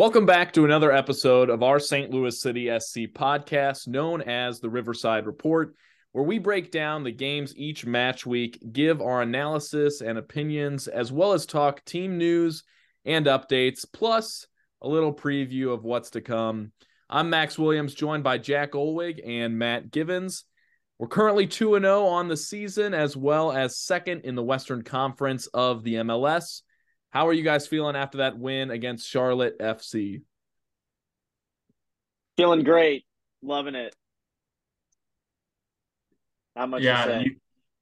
Welcome back to another episode of our St. Louis City SC podcast, known as the Riverside Report, where we break down the games each match week, give our analysis and opinions, as well as talk team news and updates, plus a little preview of what's to come. I'm Max Williams, joined by Jack Olwig and Matt Givens. We're currently 2 0 on the season, as well as second in the Western Conference of the MLS. How are you guys feeling after that win against Charlotte FC? Feeling great. Loving it. Not much yeah, you,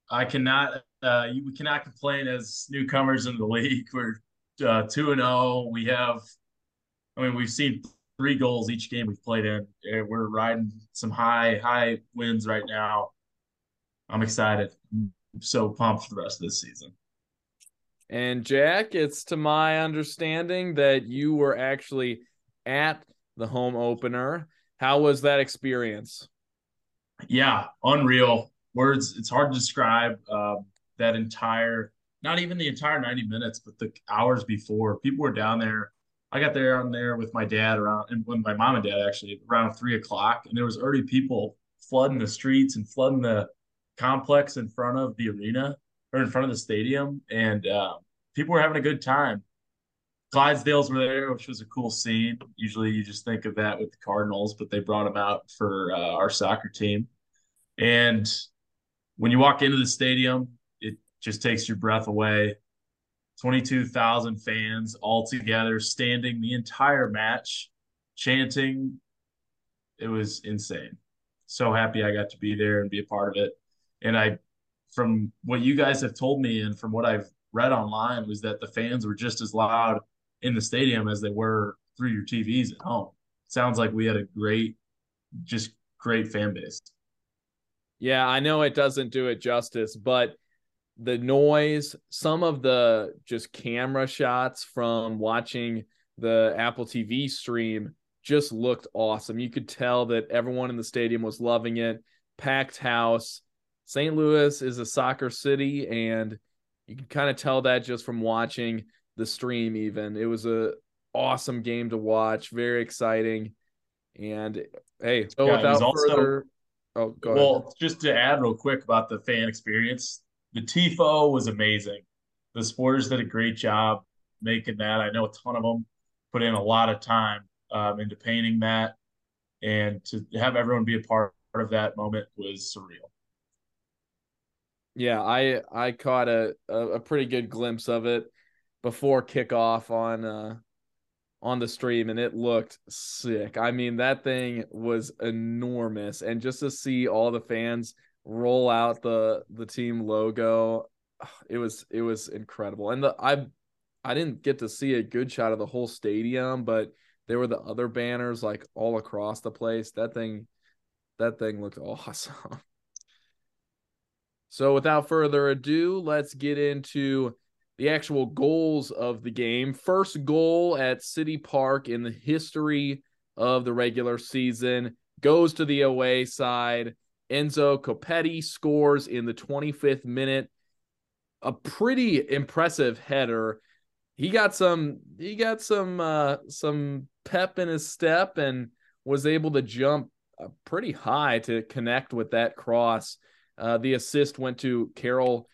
I cannot. Uh, you, we cannot complain as newcomers in the league. We're uh, two and zero. Oh. We have. I mean, we've seen three goals each game we've played in. We're riding some high high wins right now. I'm excited. I'm so pumped for the rest of this season. And Jack, it's to my understanding that you were actually at the home opener. How was that experience? Yeah, unreal. Words, it's hard to describe uh, that entire, not even the entire 90 minutes, but the hours before. People were down there. I got there on there with my dad around, and when my mom and dad actually around three o'clock, and there was already people flooding the streets and flooding the complex in front of the arena or in front of the stadium, and uh, people were having a good time. Clydesdales were there, which was a cool scene. Usually, you just think of that with the Cardinals, but they brought them out for uh, our soccer team. And when you walk into the stadium, it just takes your breath away. 22,000 fans all together, standing the entire match, chanting. It was insane. So happy I got to be there and be a part of it. And I, from what you guys have told me and from what I've read online was that the fans were just as loud in the stadium as they were through your TVs at home. Sounds like we had a great, just great fan base. Yeah, I know it doesn't do it justice, but the noise, some of the just camera shots from watching the Apple TV stream just looked awesome. You could tell that everyone in the stadium was loving it. Packed house. St. Louis is a soccer city and you can kind of tell that just from watching the stream even. It was a awesome game to watch very exciting. And hey so yeah, without also, further oh go well just to add real quick about the fan experience the tifo was amazing. The supporters did a great job making that. I know a ton of them put in a lot of time um, into painting that and to have everyone be a part of that moment was surreal yeah, I I caught a, a, pretty good glimpse of it before kickoff on uh on the stream and it looked sick. I mean, that thing was enormous and just to see all the fans roll out the the team logo, it was it was incredible. And the I I didn't get to see a good shot of the whole stadium, but there were the other banners like all across the place. That thing that thing looked awesome. So without further ado, let's get into the actual goals of the game. First goal at City Park in the history of the regular season goes to the away side. Enzo Copetti scores in the 25th minute. A pretty impressive header. He got some he got some uh some pep in his step and was able to jump uh, pretty high to connect with that cross. Uh, the assist went to Karol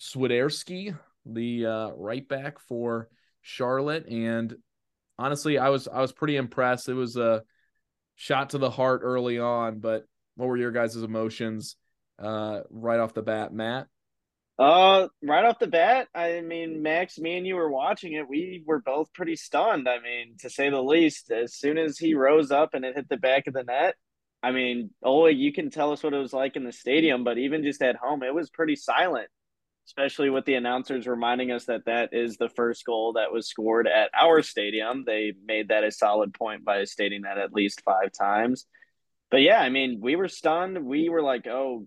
Swiderski, the uh, right back for Charlotte, and honestly, I was I was pretty impressed. It was a shot to the heart early on, but what were your guys' emotions uh, right off the bat, Matt? Uh, right off the bat, I mean, Max, me and you were watching it. We were both pretty stunned. I mean, to say the least. As soon as he rose up and it hit the back of the net, I mean, oh, you can tell us what it was like in the stadium, but even just at home, it was pretty silent, especially with the announcers reminding us that that is the first goal that was scored at our stadium. They made that a solid point by stating that at least five times. But yeah, I mean, we were stunned. We were like, oh,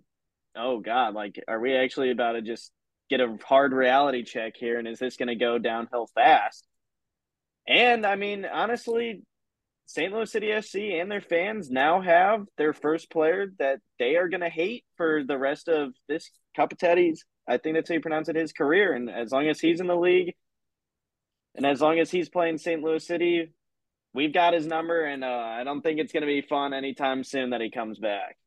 oh God, like, are we actually about to just get a hard reality check here? And is this going to go downhill fast? And I mean, honestly, St. Louis City SC and their fans now have their first player that they are going to hate for the rest of this Capitetti's, I think that's how you pronounce it, his career. And as long as he's in the league and as long as he's playing St. Louis City, we've got his number, and uh, I don't think it's going to be fun anytime soon that he comes back.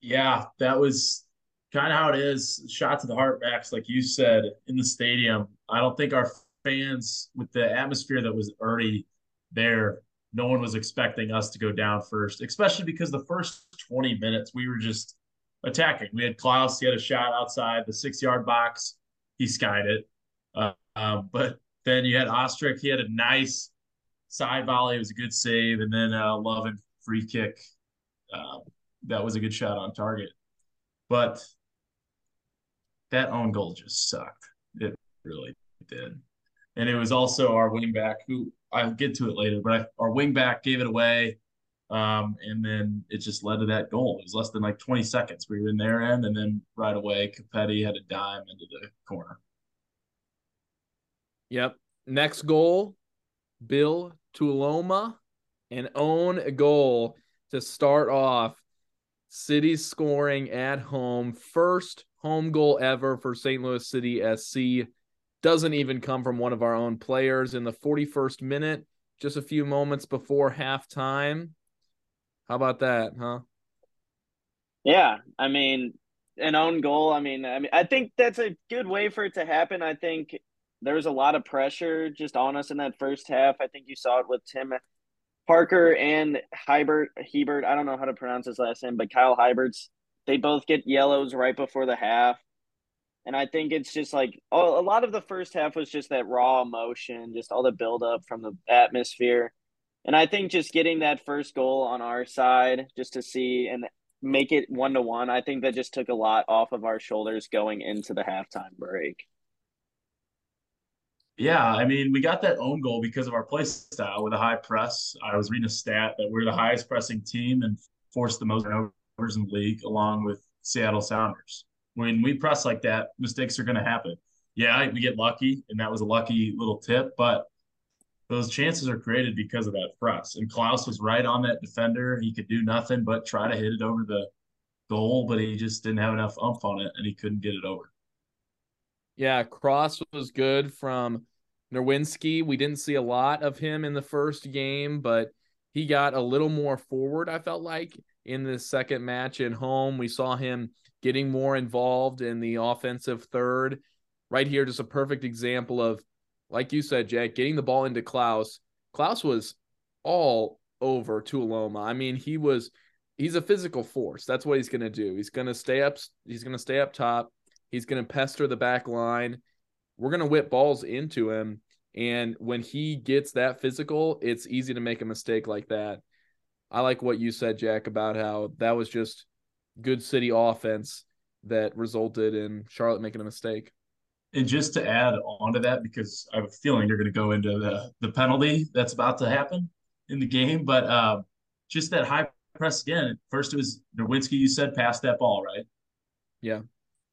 Yeah, that was kind of how it is. Shot to the heart, Max, like you said in the stadium. I don't think our fans, with the atmosphere that was already there, no one was expecting us to go down first, especially because the first 20 minutes we were just attacking. We had Klauss, he had a shot outside the six yard box, he skied it. Uh, um, but then you had Ostrak, he had a nice side volley, it was a good save, and then uh, and free kick. Uh, that was a good shot on target. But that own goal just sucked. It really did. And it was also our wing back who I'll get to it later, but I, our wingback gave it away. Um, and then it just led to that goal. It was less than like 20 seconds. We were in their end, and then right away, Copetti had a dime into the corner. Yep. Next goal, Bill Tuiloma, an own goal to start off. City scoring at home. First home goal ever for St. Louis City SC. Doesn't even come from one of our own players in the 41st minute, just a few moments before halftime. How about that, huh? Yeah, I mean, an own goal. I mean, I mean, I think that's a good way for it to happen. I think there was a lot of pressure just on us in that first half. I think you saw it with Tim Parker and Hybert Hiebert. I don't know how to pronounce his last name, but Kyle Hybert's. They both get yellows right before the half. And I think it's just like a lot of the first half was just that raw emotion, just all the buildup from the atmosphere. And I think just getting that first goal on our side, just to see and make it one to one, I think that just took a lot off of our shoulders going into the halftime break. Yeah, I mean, we got that own goal because of our play style with a high press. I was reading a stat that we're the highest pressing team and forced the most turnovers in the league, along with Seattle Sounders. When we press like that, mistakes are going to happen. Yeah, we get lucky, and that was a lucky little tip, but those chances are created because of that press. And Klauss was right on that defender. He could do nothing but try to hit it over the goal, but he just didn't have enough umph on it, and he couldn't get it over. Yeah, Cross was good from Nerwinski. We didn't see a lot of him in the first game, but he got a little more forward, I felt like, in the second match at home. We saw him getting more involved in the offensive third. Right here, just a perfect example of, like you said, Jack, getting the ball into Klauss. Klauss was all over Tuiloma. I mean, he was he's a physical force. That's what he's gonna do. He's gonna stay up, he's gonna stay up top He's going to pester the back line. We're going to whip balls into him. And when he gets that physical, it's easy to make a mistake like that. I like what you said, Jack, about how that was just good city offense that resulted in Charlotte making a mistake. And just to add on to that, because I have a feeling you're going to go into the, the penalty that's about to happen in the game, but uh, just that high press again. First, it was Nerwinski, you said, passed that ball, right? Yeah.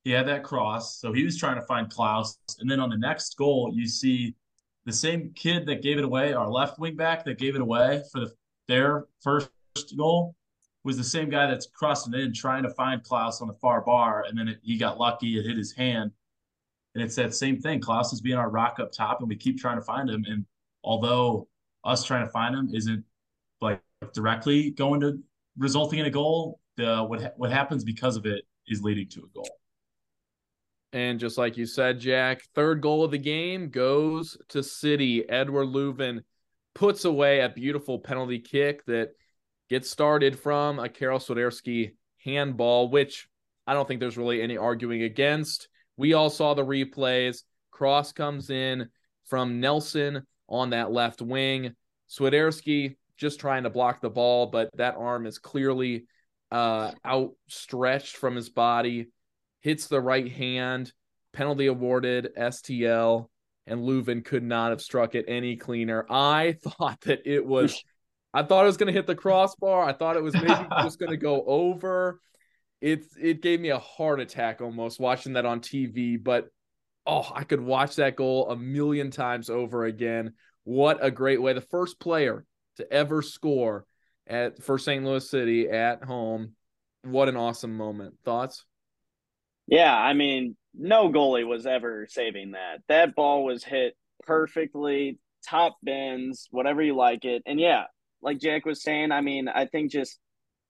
He had that cross. So he was trying to find Klauss. And then on the next goal, you see the same kid that gave it away, our left wing back that gave it away for the, their first goal was the same guy that's crossing in trying to find Klauss on the far bar. And then it, he got lucky. It hit his hand. And it's that same thing. Klauss is being our rock up top, and we keep trying to find him. And although us trying to find him isn't like directly going to resulting in a goal, the what what happens because of it is leading to a goal. And just like you said, Jack, third goal of the game goes to City. Edward Löwen puts away a beautiful penalty kick that gets started from a Karol Swiderski handball, which I don't think there's really any arguing against. We all saw the replays. Cross comes in from Nelson on that left wing. Swiderski just trying to block the ball, but that arm is clearly uh, outstretched from his body hits the right hand, penalty awarded, STL, and Löwen could not have struck it any cleaner. I thought that it was, I thought it was going to hit the crossbar. I thought it was maybe just going to go over. It it gave me a heart attack almost watching that on TV, but oh, I could watch that goal a million times over again. What a great way! The first player to ever score at for St. Louis City at home. What an awesome moment. Thoughts? Yeah, I mean, no goalie was ever saving that. That ball was hit perfectly. top bins, whatever you like it. And yeah, like Jack was saying, I mean, I think just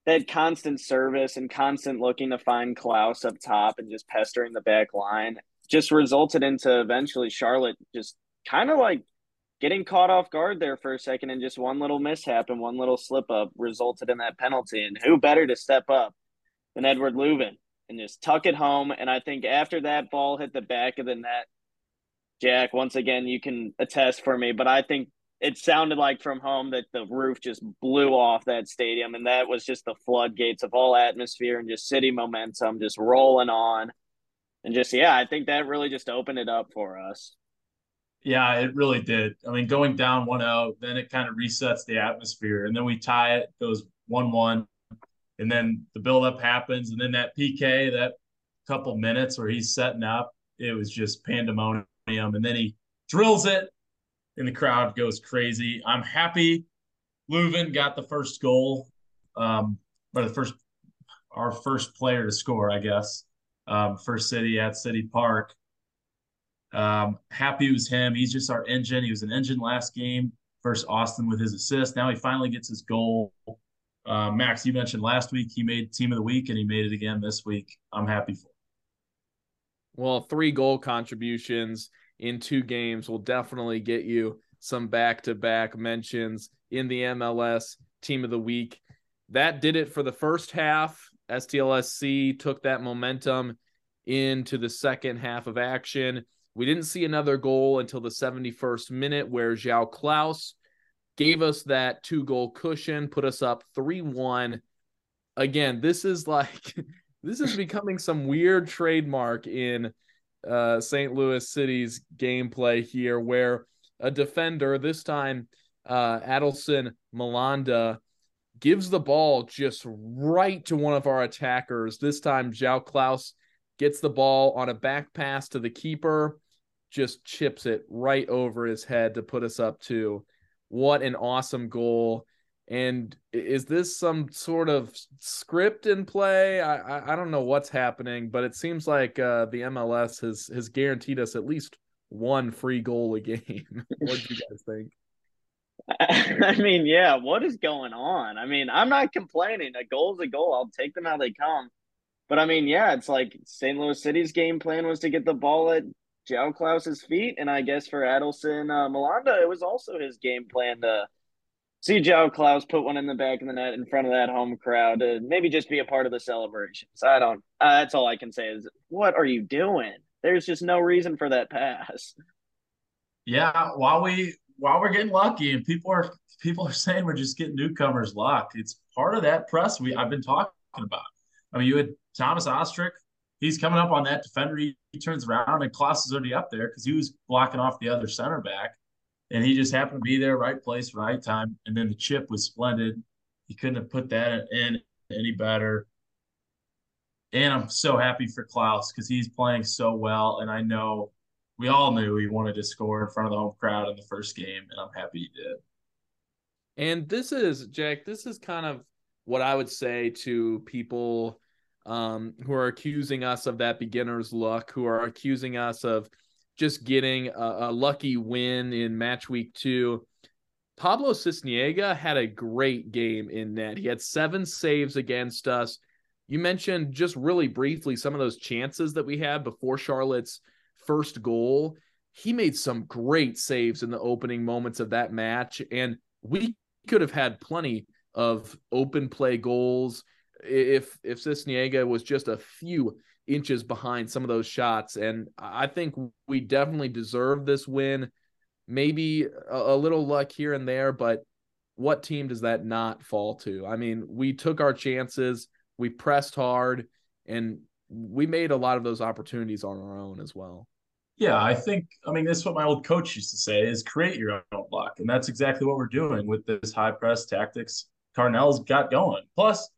that constant service and constant looking to find Klauss up top and just pestering the back line just resulted into eventually Charlotte just kind of like getting caught off guard there for a second and just one little mishap and one little slip up resulted in that penalty. And who better to step up than Edward Löwen and just tuck it home? And I think after that ball hit the back of the net, Jack, once again, you can attest for me, but I think it sounded like from home that the roof just blew off that stadium. And that was just the floodgates of all atmosphere and just city momentum just rolling on. And just, yeah, I think that really just opened it up for us. Yeah, it really did. I mean, going down 1 0, then it kind of resets the atmosphere. And then we tie it, goes 1 1. And then the buildup happens. And then that PK, that couple minutes where he's setting up, it was just pandemonium. And then he drills it, and the crowd goes crazy. I'm happy Löwen got the first goal, um, or the first, our first player to score, I guess, um, City at City Park. Um, happy was him. He's just our engine. He was an engine last game versus Austin with his assist. Now he finally gets his goal. Uh, Max, you mentioned last week he made team of the week and he made it again this week. I'm happy for. Him. Well, three goal contributions in two games will definitely get you some back-to-back mentions in the MLS team of the week. That did it for the first half. STLSC took that momentum into the second half of action. We didn't see another goal until the 71st minute, where João Klauss gave us that two goal cushion, put us up 3 1. Again, this is like, this is becoming some weird trademark in uh, St. Louis City's gameplay here, where a defender, this time uh, Adilson Malanda, gives the ball just right to one of our attackers. This time, João Klauss gets the ball on a back pass to the keeper, just chips it right over his head to put us up to. What an awesome goal. And is this some sort of script in play? I, I, I don't know what's happening, but it seems like uh, the MLS has has guaranteed us at least one free goal a game. what do you guys think? I mean, yeah, what is going on? I mean, I'm not complaining. A goal's a goal. I'll take them how they come. But I mean, yeah, it's like St. Louis City's game plan was to get the ball at João Klauss's feet, and I guess for Adilson uh, Malanda, it was also his game plan to see Joe Klauss put one in the back of the net in front of that home crowd maybe just be a part of the celebrations. I don't. Uh, that's all I can say is, what are you doing? There's just no reason for that pass. Yeah, while we while we're getting lucky, and people are people are saying we're just getting newcomers luck. It's part of that press we I've been talking about. I mean, you had Thomas Ostrak. He's coming up on that defender. He, he turns around and Klauss is already up there because he was blocking off the other center back and he just happened to be there, right place, right time. And then the chip was splendid. He couldn't have put that in any better. And I'm so happy for Klauss because he's playing so well. And I know we all knew he wanted to score in front of the home crowd in the first game, and I'm happy he did. And this is, Jack, this is kind of what I would say to people um, who are accusing us of that beginner's luck, who are accusing us of just getting a, a lucky win in match week two. Pablo Sisniega had a great game in net. He had seven saves against us. You mentioned just really briefly some of those chances that we had before Charlotte's first goal. He made some great saves in the opening moments of that match, and we could have had plenty of open play goals if if Sisniega was just a few inches behind some of those shots. And I think we definitely deserve this win. Maybe a, a, little luck here and there, but what team does that not fall to? I mean, we took our chances, we pressed hard, and we made a lot of those opportunities on our own as well. Yeah, I think I mean that's what my old coach used to say is create your own luck. And that's exactly what we're doing with this high press tactics. Carnell's got going. Plus,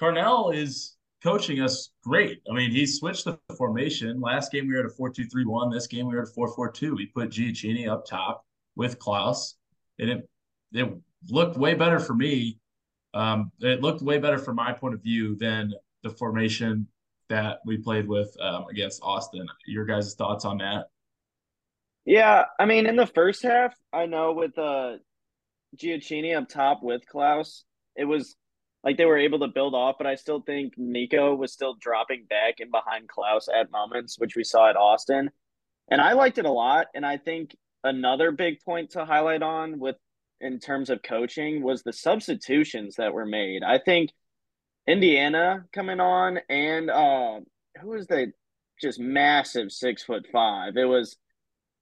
Carnell is coaching us great. I mean, he switched the formation. Last game we were at a 4-2-3-1. This game we were at a 4-4-2. We put Gioacchini up top with Klauss, And it it looked way better for me. Um, it looked way better from my point of view than the formation that we played with um, against Austin. Your guys' thoughts on that? Yeah, I mean, in the first half, I know with uh Gioacchini up top with Klauss, it was like they were able to build off, but I still think Nico was still dropping back in behind Klauss at moments, which we saw at Austin. And I liked it a lot. And I think another big point to highlight on with in terms of coaching was the substitutions that were made. I think Indiana coming on and uh who was the just massive six foot five? It was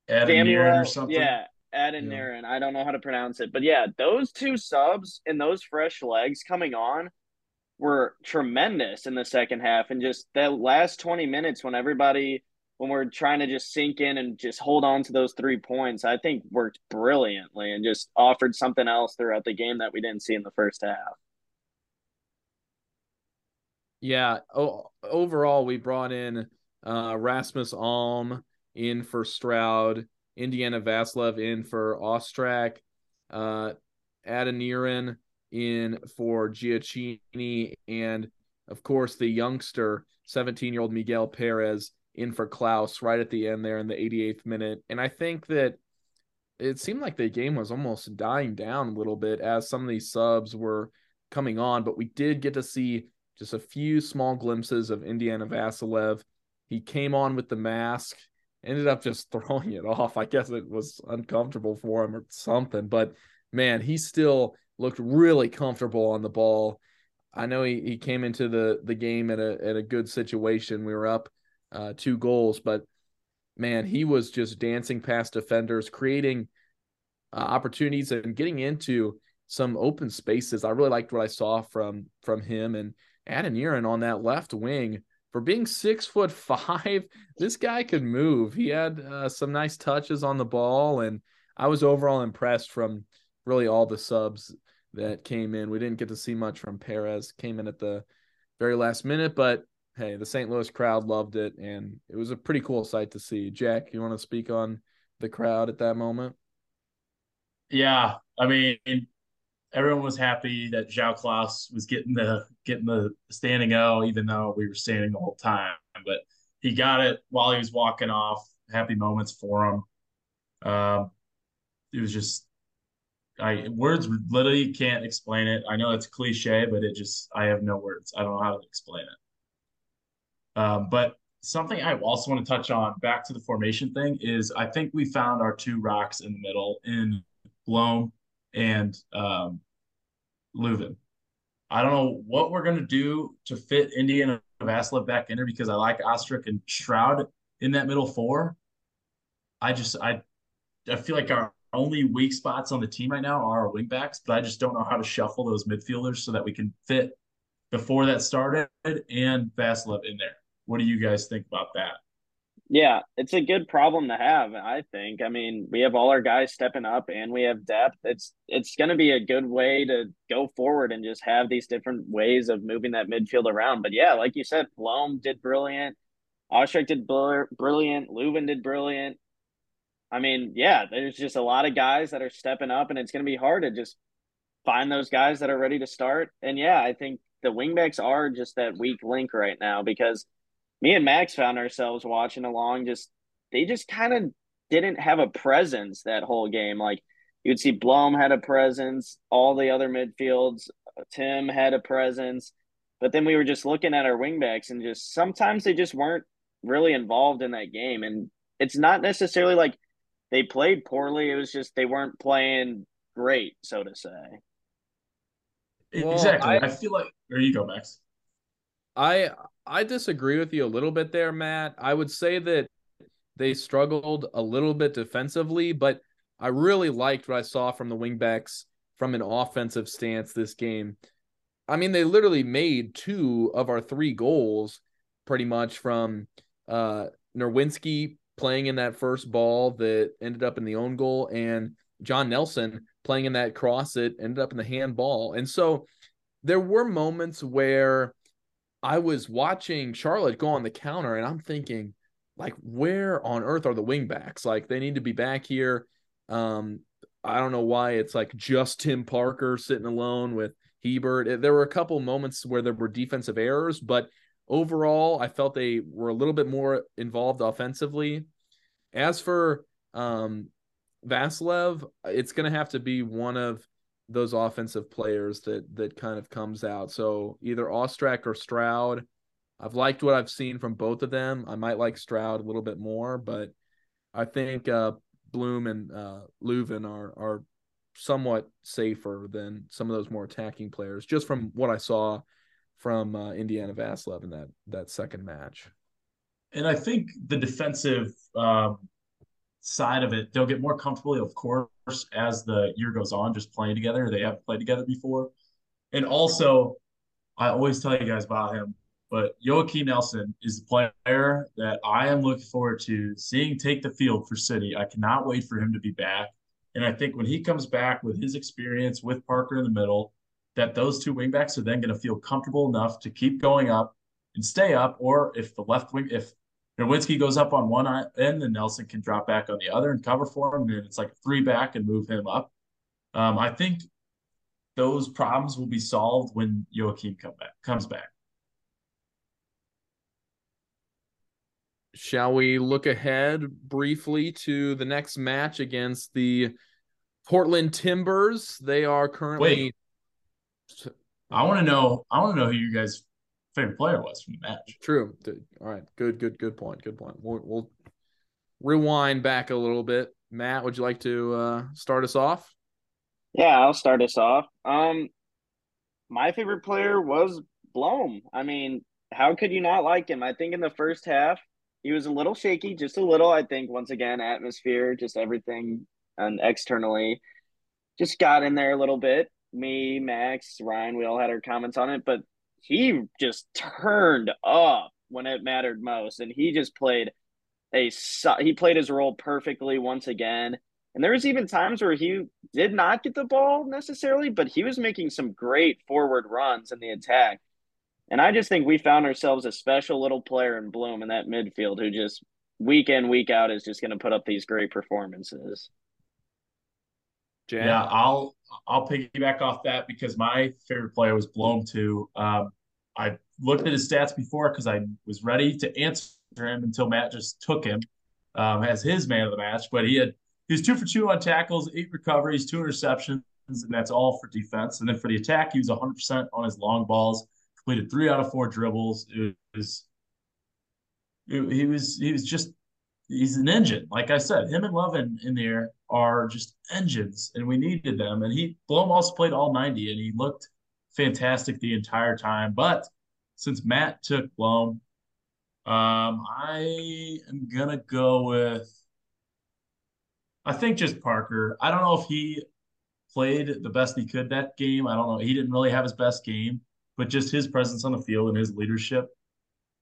Samuel or something. Yeah, Adeniran. Yeah. I don't know how to pronounce it, but yeah, those two subs and those fresh legs coming on were tremendous in the second half, and just that last twenty minutes when everybody when we're trying to just sink in and just hold on to those three points, I think worked brilliantly and just offered something else throughout the game that we didn't see in the first half. Yeah. Oh, overall, we brought in uh, Rasmus Alm in for Stroud, Indiana Vassilev in for Ostrak, uh, Adeniran in for Gioacchini, and of course the youngster, 17 year old Miguel Perez in for Klauss right at the end there in the 88th minute. And I think that it seemed like the game was almost dying down a little bit as some of these subs were coming on, but we did get to see just a few small glimpses of Indiana Vassilev. He came on with the mask, ended up just throwing it off. I guess it was uncomfortable for him or something, but man, he still looked really comfortable on the ball. I know he, he came into the the game at a at a good situation. We were up uh, two goals, but man, he was just dancing past defenders, creating uh, opportunities and getting into some open spaces. I really liked what I saw from from him and Adeniran on that left wing. For being six foot five, this guy could move. He had uh, some nice touches on the ball, and I was overall impressed from really all the subs that came in. We didn't get to see much from Perez. Came in at the very last minute, but hey, the St. Louis crowd loved it, and it was a pretty cool sight to see. Jack, you want to speak on the crowd at that moment? Yeah, I mean, everyone was happy that João Klauss was getting the getting the standing O, even though we were standing the whole time. But he got it while he was walking off. Happy moments for him. Um, it was just, I words literally can't explain it. I know it's cliche, but it just I have no words. I don't know how to explain it. Um, but something I also want to touch on back to the formation thing is I think we found our two rocks in the middle in Blom and um, Löwen. I don't know what we're gonna do to fit Indiana Vassilev back in there because I like Ostrak and Stroud in that middle four. I just I I feel like our only weak spots on the team right now are our wingbacks, but I just don't know how to shuffle those midfielders so that we can fit before that started and Vassilev in there. What do you guys think about that? Yeah, it's a good problem to have, I think. I mean, we have all our guys stepping up and we have depth. It's it's going to be a good way to go forward and just have these different ways of moving that midfield around. But yeah, like you said, Blom did brilliant. Ostrak did brilliant. Löwen did brilliant. I mean, yeah, there's just a lot of guys that are stepping up, and it's going to be hard to just find those guys that are ready to start. And yeah, I think the wingbacks are just that weak link right now because – me and Max found ourselves watching along. Just they just kind of didn't have a presence that whole game. Like you'd see Blom had a presence, all the other midfields, uh, Tim had a presence, but then we were just looking at our wingbacks and just sometimes they just weren't really involved in that game. And it's not necessarily like they played poorly. It was just they weren't playing great, so to say. Exactly. I, I feel like there you go, Max. I I disagree with you a little bit there, Matt. I would say that they struggled a little bit defensively, but I really liked what I saw from the wingbacks from an offensive stance this game. I mean, they literally made two of our three goals pretty much from uh Nerwinski playing in that first ball that ended up in the own goal and John Nelson playing in that cross that ended up in the handball. And so there were moments where I was watching Charlotte go on the counter and I'm thinking, like, where on earth are the wingbacks? Like, they need to be back here. Um, I don't know why it's like just Tim Parker sitting alone with Hiebert. There were a couple moments where there were defensive errors, but overall, I felt they were a little bit more involved offensively. As for Um, Vassilev, it's going to have to be one of those offensive players that that kind of comes out. So either Ostrak or Stroud. I've liked what I've seen from both of them. I might like Stroud a little bit more, but I think uh, Blom and uh, Löwen are are somewhat safer than some of those more attacking players, just from what I saw from uh, Indiana Vassilev in that that second match. And I think the defensive um, side of it, they'll get more comfortable, of course, as the year goes on, just playing together. They haven't played together before. And also, I always tell you guys about him, but Joakim Nilsson is the player that I am looking forward to seeing take the field for City. I cannot wait for him to be back. And I think when he comes back with his experience with Parker in the middle, that those two wingbacks are then going to feel comfortable enough to keep going up and stay up. Or if the left wing, if Nerwinski goes up on one end, then Nelson can drop back on the other and cover for him. And it's like three back and move him up. Um, I think those problems will be solved when Joakim come back, comes back. Shall we look ahead briefly to the next match against the Portland Timbers? They are currently. Wait. I want to know. I want to know who you guys' favorite player was from the match. True. All right. Good. Good. Good point. Good point. We'll, we'll rewind back a little bit. Matt, would you like to uh, start us off? Yeah, I'll start us off. Um, my favorite player was Blom. I mean, how could you not like him? I think in the first half, he was a little shaky, just a little. I think once again, atmosphere, just everything, and externally, just got in there a little bit. Me, Max, Ryan, we all had our comments on it, but he just turned up when it mattered most, and he just played a he played his role perfectly once again. And there was even times where he did not get the ball necessarily, but he was making some great forward runs in the attack. And I just think we found ourselves a special little player in Blom in that midfield who just week in, week out is just going to put up these great performances. Jan? Yeah, I'll I'll piggyback off that because my favorite player was Blom too. Um, I looked at his stats before because I was ready to answer him until Matt just took him um, as his man of the match. But he had he was two for two on tackles, eight recoveries, two interceptions, and that's all for defense. And then for the attack, he was 100 percent on his long balls completed three out of four dribbles. It was it, he was he was just he's an engine. Like I said, him and Lovin in there are just engines, and we needed them. And he Blom also played all 90, and he looked fantastic the entire time. But since Matt took Blom, um, I am gonna go with I think just Parker. I don't know if he played the best he could that game. I don't know. He didn't really have his best game but just his presence on the field and his leadership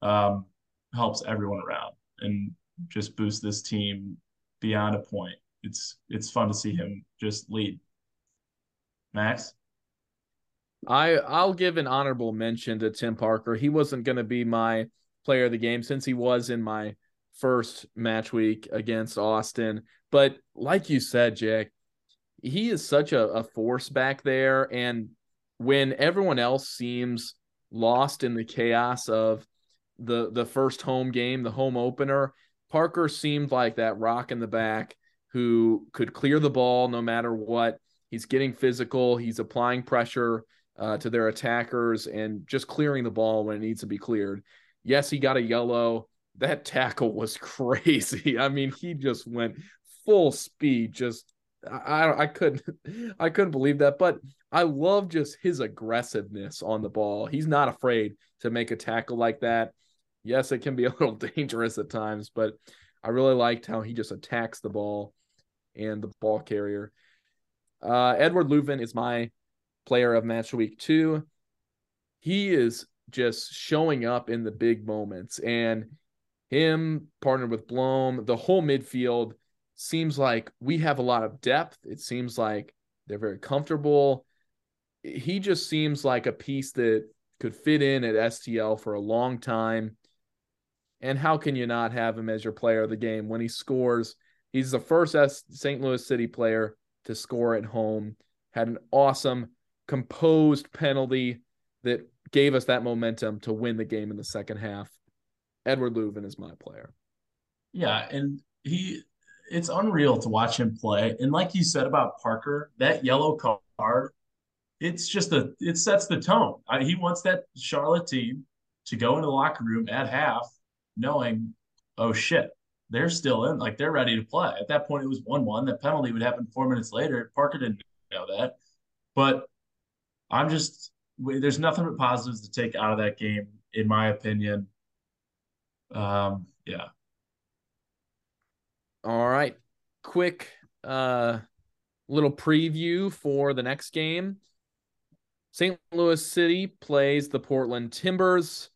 um, helps everyone around and just boost this team beyond a point. It's it's fun to see him just lead. Max, I I'll give an honorable mention to Tim Parker. He wasn't going to be my player of the game since he was in my first match week against Austin, but like you said, Jack, he is such a, a force back there and when everyone else seems lost in the chaos of the the first home game, the home opener, Parker seemed like that rock in the back who could clear the ball no matter what. He's getting physical, he's applying pressure uh, to their attackers and just clearing the ball when it needs to be cleared. Yes, he got a yellow. That tackle was crazy. I mean, he just went full speed, just I I couldn't I couldn't believe that, but I love just his aggressiveness on the ball. He's not afraid to make a tackle like that. Yes, it can be a little dangerous at times, but I really liked how he just attacks the ball and the ball carrier. Uh, Edouard Löwen is my player of match week two. He is just showing up in the big moments, and him partnered with Blom, the whole midfield seems like we have a lot of depth. It seems like they're very comfortable. He just seems like a piece that could fit in at STL for a long time. And how can you not have him as your player of the game when he scores? He's the first St. Louis City player to score at home. Had an awesome, composed penalty that gave us that momentum to win the game in the second half. Edward Löwen is my player. Yeah, and he it's unreal to watch him play. And like you said about Parker, that yellow card, it's just a it sets the tone. I, he wants that Charlotte team to go into the locker room at half knowing, oh shit, they're still in, like they're ready to play. At that point, it was one-one. That penalty would happen four minutes later. Parker didn't know that, but I'm just there's nothing but positives to take out of that game, in my opinion. Um, yeah. All right. Quick uh little preview for the next game. St. Louis City plays the Portland Timbers.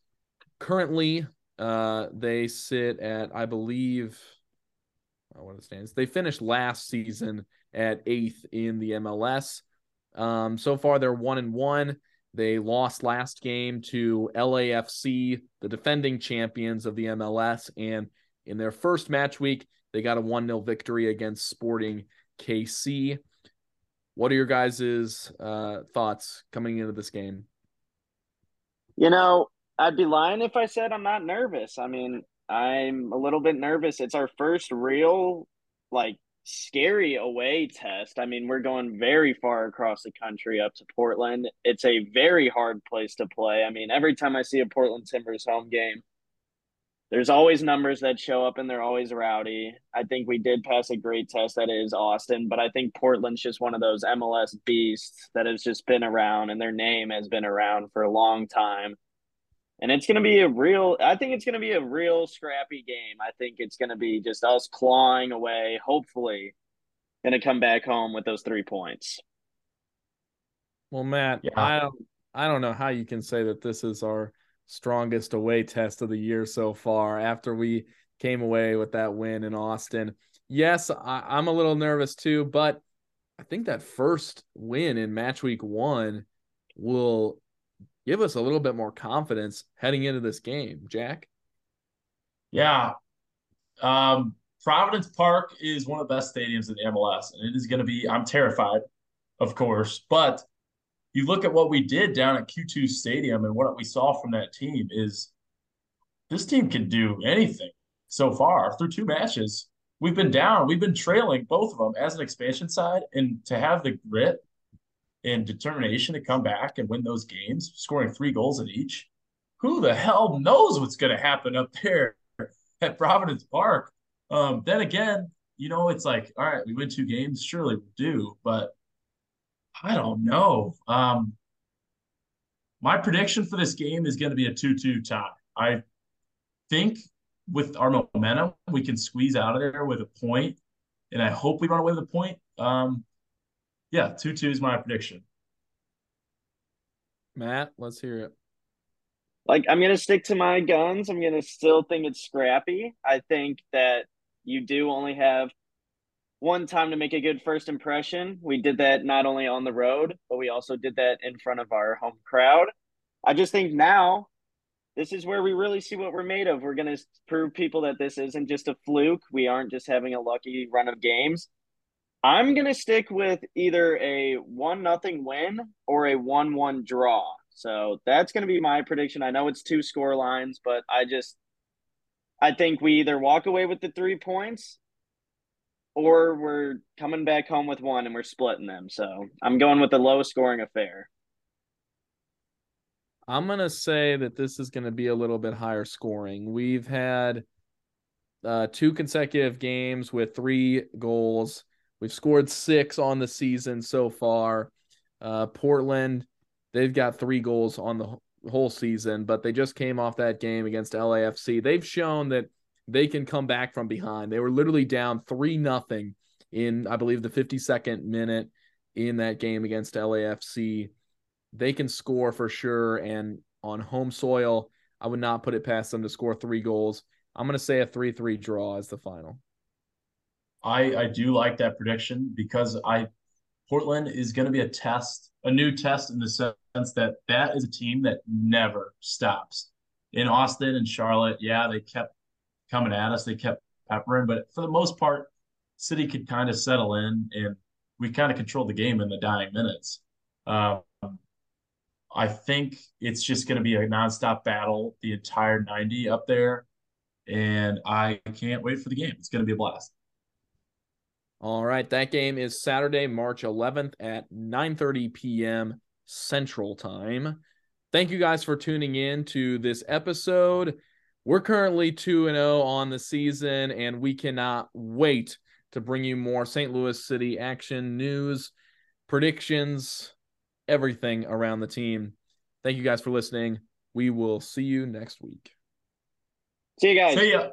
Currently, uh they sit at I believe what it stands. They finished last season at 8th in the MLS. Um so far they're 1 and 1. They lost last game to LAFC, the defending champions of the MLS and in their first match week they got a 1 0 victory against Sporting KC. What are your guys' uh, thoughts coming into this game? You know, I'd be lying if I said I'm not nervous. I mean, I'm a little bit nervous. It's our first real, like, scary away test. I mean, we're going very far across the country up to Portland. It's a very hard place to play. I mean, every time I see a Portland Timbers home game, there's always numbers that show up and they're always rowdy. I think we did pass a great test that is Austin, but I think Portland's just one of those MLS beasts that has just been around and their name has been around for a long time. And it's going to be a real, I think it's going to be a real scrappy game. I think it's going to be just us clawing away, hopefully, going to come back home with those three points. Well, Matt, yeah. I don't, I don't know how you can say that this is our strongest away test of the year so far after we came away with that win in Austin. Yes, I, am a little nervous too, but I think that first win in match week one will give us a little bit more confidence heading into this game. Jack? Yeah. Um, Providence Park is one of the best stadiums in MLS, and it is going to be, I'm terrified, of course, but you look at what we did down at Q2 Stadium and what we saw from that team is this team can do anything so far through two matches. We've been down, we've been trailing both of them as an expansion side, and to have the grit and determination to come back and win those games, scoring three goals in each. Who the hell knows what's going to happen up there at Providence Park? Um, then again, you know, it's like, all right, we win two games, surely we do, but I don't know. Um, my prediction for this game is going to be a 2 2 tie. I think with our momentum, we can squeeze out of there with a point, and I hope we run away with a point. Um, yeah, 2 2 is my prediction. Matt, let's hear it. Like, I'm going to stick to my guns. I'm going to still think it's scrappy. I think that you do only have one time to make a good first impression. We did that not only on the road, but we also did that in front of our home crowd. I just think now this is where we really see what we're made of. We're going to prove people that this isn't just a fluke. We aren't just having a lucky run of games. I'm to stick with either a 1 nothing win or a 1 1 draw. So that's to be my prediction. I know it's two score lines, but I just I think we either walk away with the three points or we're coming back home with one and we're splitting them. So I'm going with the low scoring affair. I'm to say that this is to be a little bit higher scoring. We've had uh, two consecutive games with three goals. We've scored six on the season so far. Uh, Portland, they've got three goals on the whole season, but they just came off that game against LAFC. They've shown that they can come back from behind. They were literally down 3 nothing in I believe the 52nd minute in that game against LAFC. They can score for sure and on home soil, I would not put it past them to score 3 goals. I'm going to say a 3-3 draw is the final. I I do like that prediction because I Portland is going to be a test, a new test in the sense that that is a team that never stops. In Austin and Charlotte, yeah, they kept coming at us. They kept peppering, but for the most part, City could kind of settle in, and we kind of controlled the game in the dying minutes. Um, I think it's just going to be a nonstop battle the entire 90 up there, and I can't wait for the game. It's going to be a blast. All right, that game is Saturday, March 11th at 9:30 p.m. Central Time. Thank you guys for tuning in to this episode. We're currently 2 and 0 on the season and we cannot wait to bring you more St. Louis City action news, predictions, everything around the team. Thank you guys for listening. We will see you next week. See you guys. See ya.